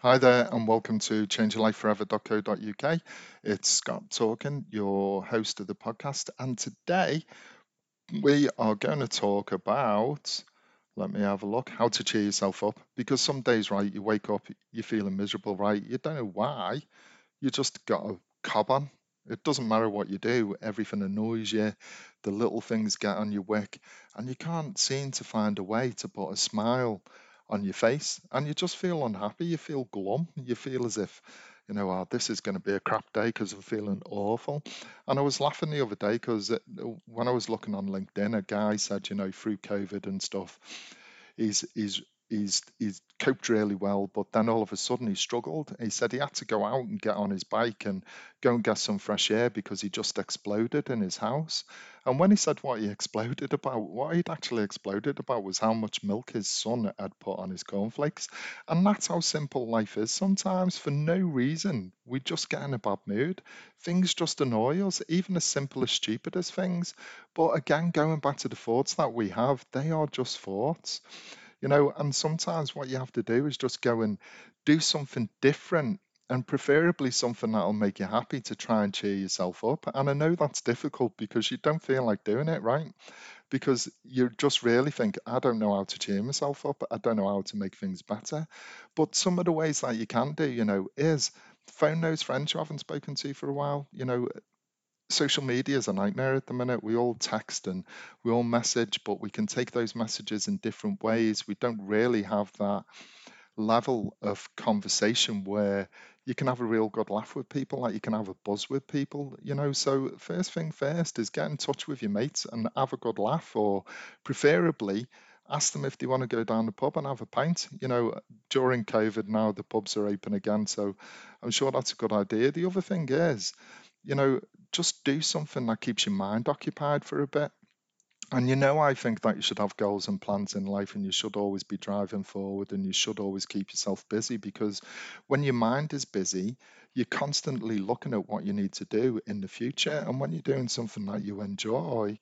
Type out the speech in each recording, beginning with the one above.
Hi there, and welcome to changeyourlifeforever.co.uk. It's Scott talking, your host of the podcast, and today we are going to talk about, let me have a look, how to cheer yourself up. Because some days, right, you wake up, you're feeling miserable, right? You don't know why. You just got a cob on. It doesn't matter what you do, everything annoys you, the little things get on your wick, and you can't seem to find a way to put a smile on your face and you just feel unhappy. You feel glum. You feel as if, you know, oh, this is going to be a crap day because I'm feeling awful. And I was laughing the other day because uh, when I was looking on LinkedIn, a guy said, you know, through COVID and stuff, he's he's he's he's coped really well, but then all of a sudden he struggled. He said he had to go out and get on his bike and go and get some fresh air because he just exploded in his house. And when he said what he exploded about, what he'd actually exploded about was how much milk his son had put on his cornflakes. And that's how simple life is sometimes. For no reason, we just get in a bad mood. Things just annoy us, even as simple as stupid as things. But again, going back to the thoughts that we have, they are just thoughts you know and sometimes what you have to do is just go and do something different and preferably something that'll make you happy to try and cheer yourself up. And i know that's difficult because you don't feel like doing it right? Because you just really think i don't know how to cheer myself up. I don't know how to make things better. But some of the ways that you can do you know is phone those friends you haven't spoken to for a while you know social media is a nightmare at the minute. We all text and we all message, but we can take those messages in different ways. We don't really have that level of conversation where you can have a real good laugh with people, like you can have a buzz with people, you know. So, first thing first is get in touch with your mates and have a good laugh, or preferably ask them if they want to go down the pub and have a pint. You know, during COVID now the pubs are open again, so I'm sure that's a good idea. The other thing is, you know, just do something that keeps your mind occupied for a bit. And you know, I think that you should have goals and plans in life, and you should always be driving forward, and you should always keep yourself busy because when your mind is busy, you're constantly looking at what you need to do in the future. And when you're doing something that you enjoy,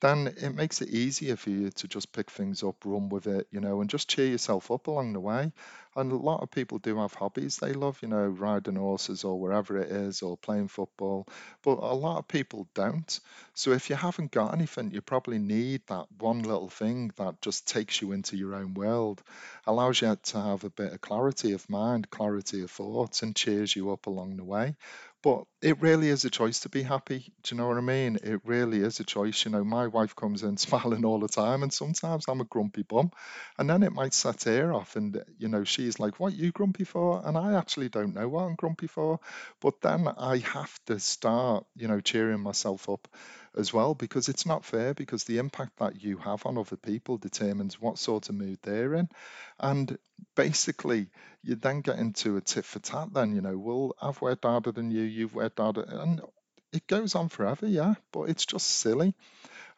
then it makes it easier for you to just pick things up, run with it, you know, and just cheer yourself up along the way. And a lot of people do have hobbies they love, you know, riding horses or wherever it is, or playing football, but a lot of people don't. So if you haven't got anything, you probably need that one little thing that just takes you into your own world, allows you to have a bit of clarity of mind, clarity of thoughts, and cheers you up along the way. But it really is a choice to be happy. Do you know what I mean? It really is a choice. You know, my wife comes in smiling all the time, and sometimes I'm a grumpy bum. And then it might set her off, and, you know, she's like, What you grumpy for? And I actually don't know what I'm grumpy for. But then I have to start, you know, cheering myself up as well because it's not fair because the impact that you have on other people determines what sort of mood they're in. And basically, you then get into a tit for tat, then, you know, well, I've worked harder than you, you've worked And it goes on forever, yeah, but it's just silly.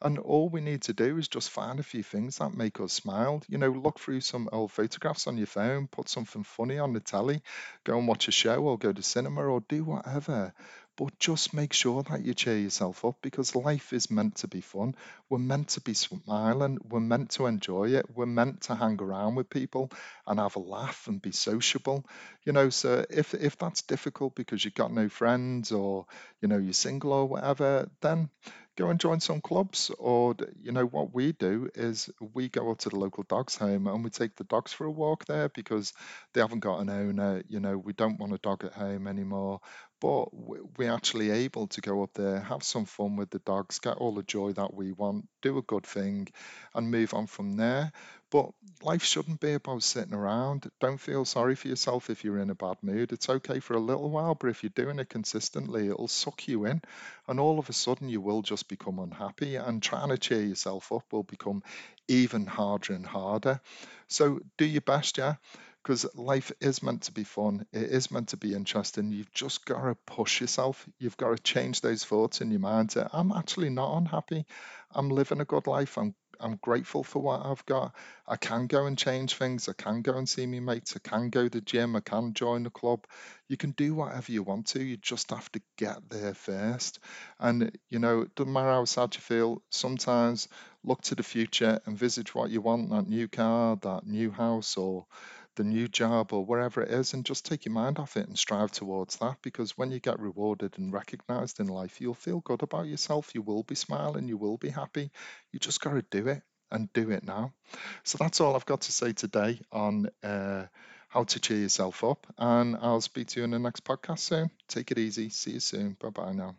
And all we need to do is just find a few things that make us smile. You know, look through some old photographs on your phone, put something funny on the telly, go and watch a show or go to cinema or do whatever. But just make sure that you cheer yourself up because life is meant to be fun. We're meant to be smiling. We're meant to enjoy it. We're meant to hang around with people and have a laugh and be sociable. You know, so if if that's difficult because you've got no friends or you know you're single or whatever, then go and join some clubs or you know what we do is we go up to the local dogs home and we take the dogs for a walk there because they haven't got an owner you know we don't want a dog at home anymore but we're actually able to go up there have some fun with the dogs get all the joy that we want do a good thing and move on from there but life shouldn't be about sitting around. Don't feel sorry for yourself if you're in a bad mood. It's okay for a little while, but if you're doing it consistently, it'll suck you in. And all of a sudden, you will just become unhappy. And trying to cheer yourself up will become even harder and harder. So do your best, yeah? Because life is meant to be fun. It is meant to be interesting. You've just got to push yourself. You've got to change those thoughts in your mind. To, I'm actually not unhappy. I'm living a good life. I'm I'm grateful for what I've got. I can go and change things. I can go and see my mates. I can go to the gym. I can join the club. You can do whatever you want to. You just have to get there first. And you know, it doesn't matter how sad you feel. Sometimes look to the future, envisage what you want, that new car, that new house, or the new job or wherever it is, and just take your mind off it and strive towards that. Because when you get rewarded and recognized in life, you'll feel good about yourself. You will be smiling, you will be happy. You just got to do it and do it now. So that's all I've got to say today on uh, how to cheer yourself up. And I'll speak to you in the next podcast soon. Take it easy. See you soon. Bye bye now.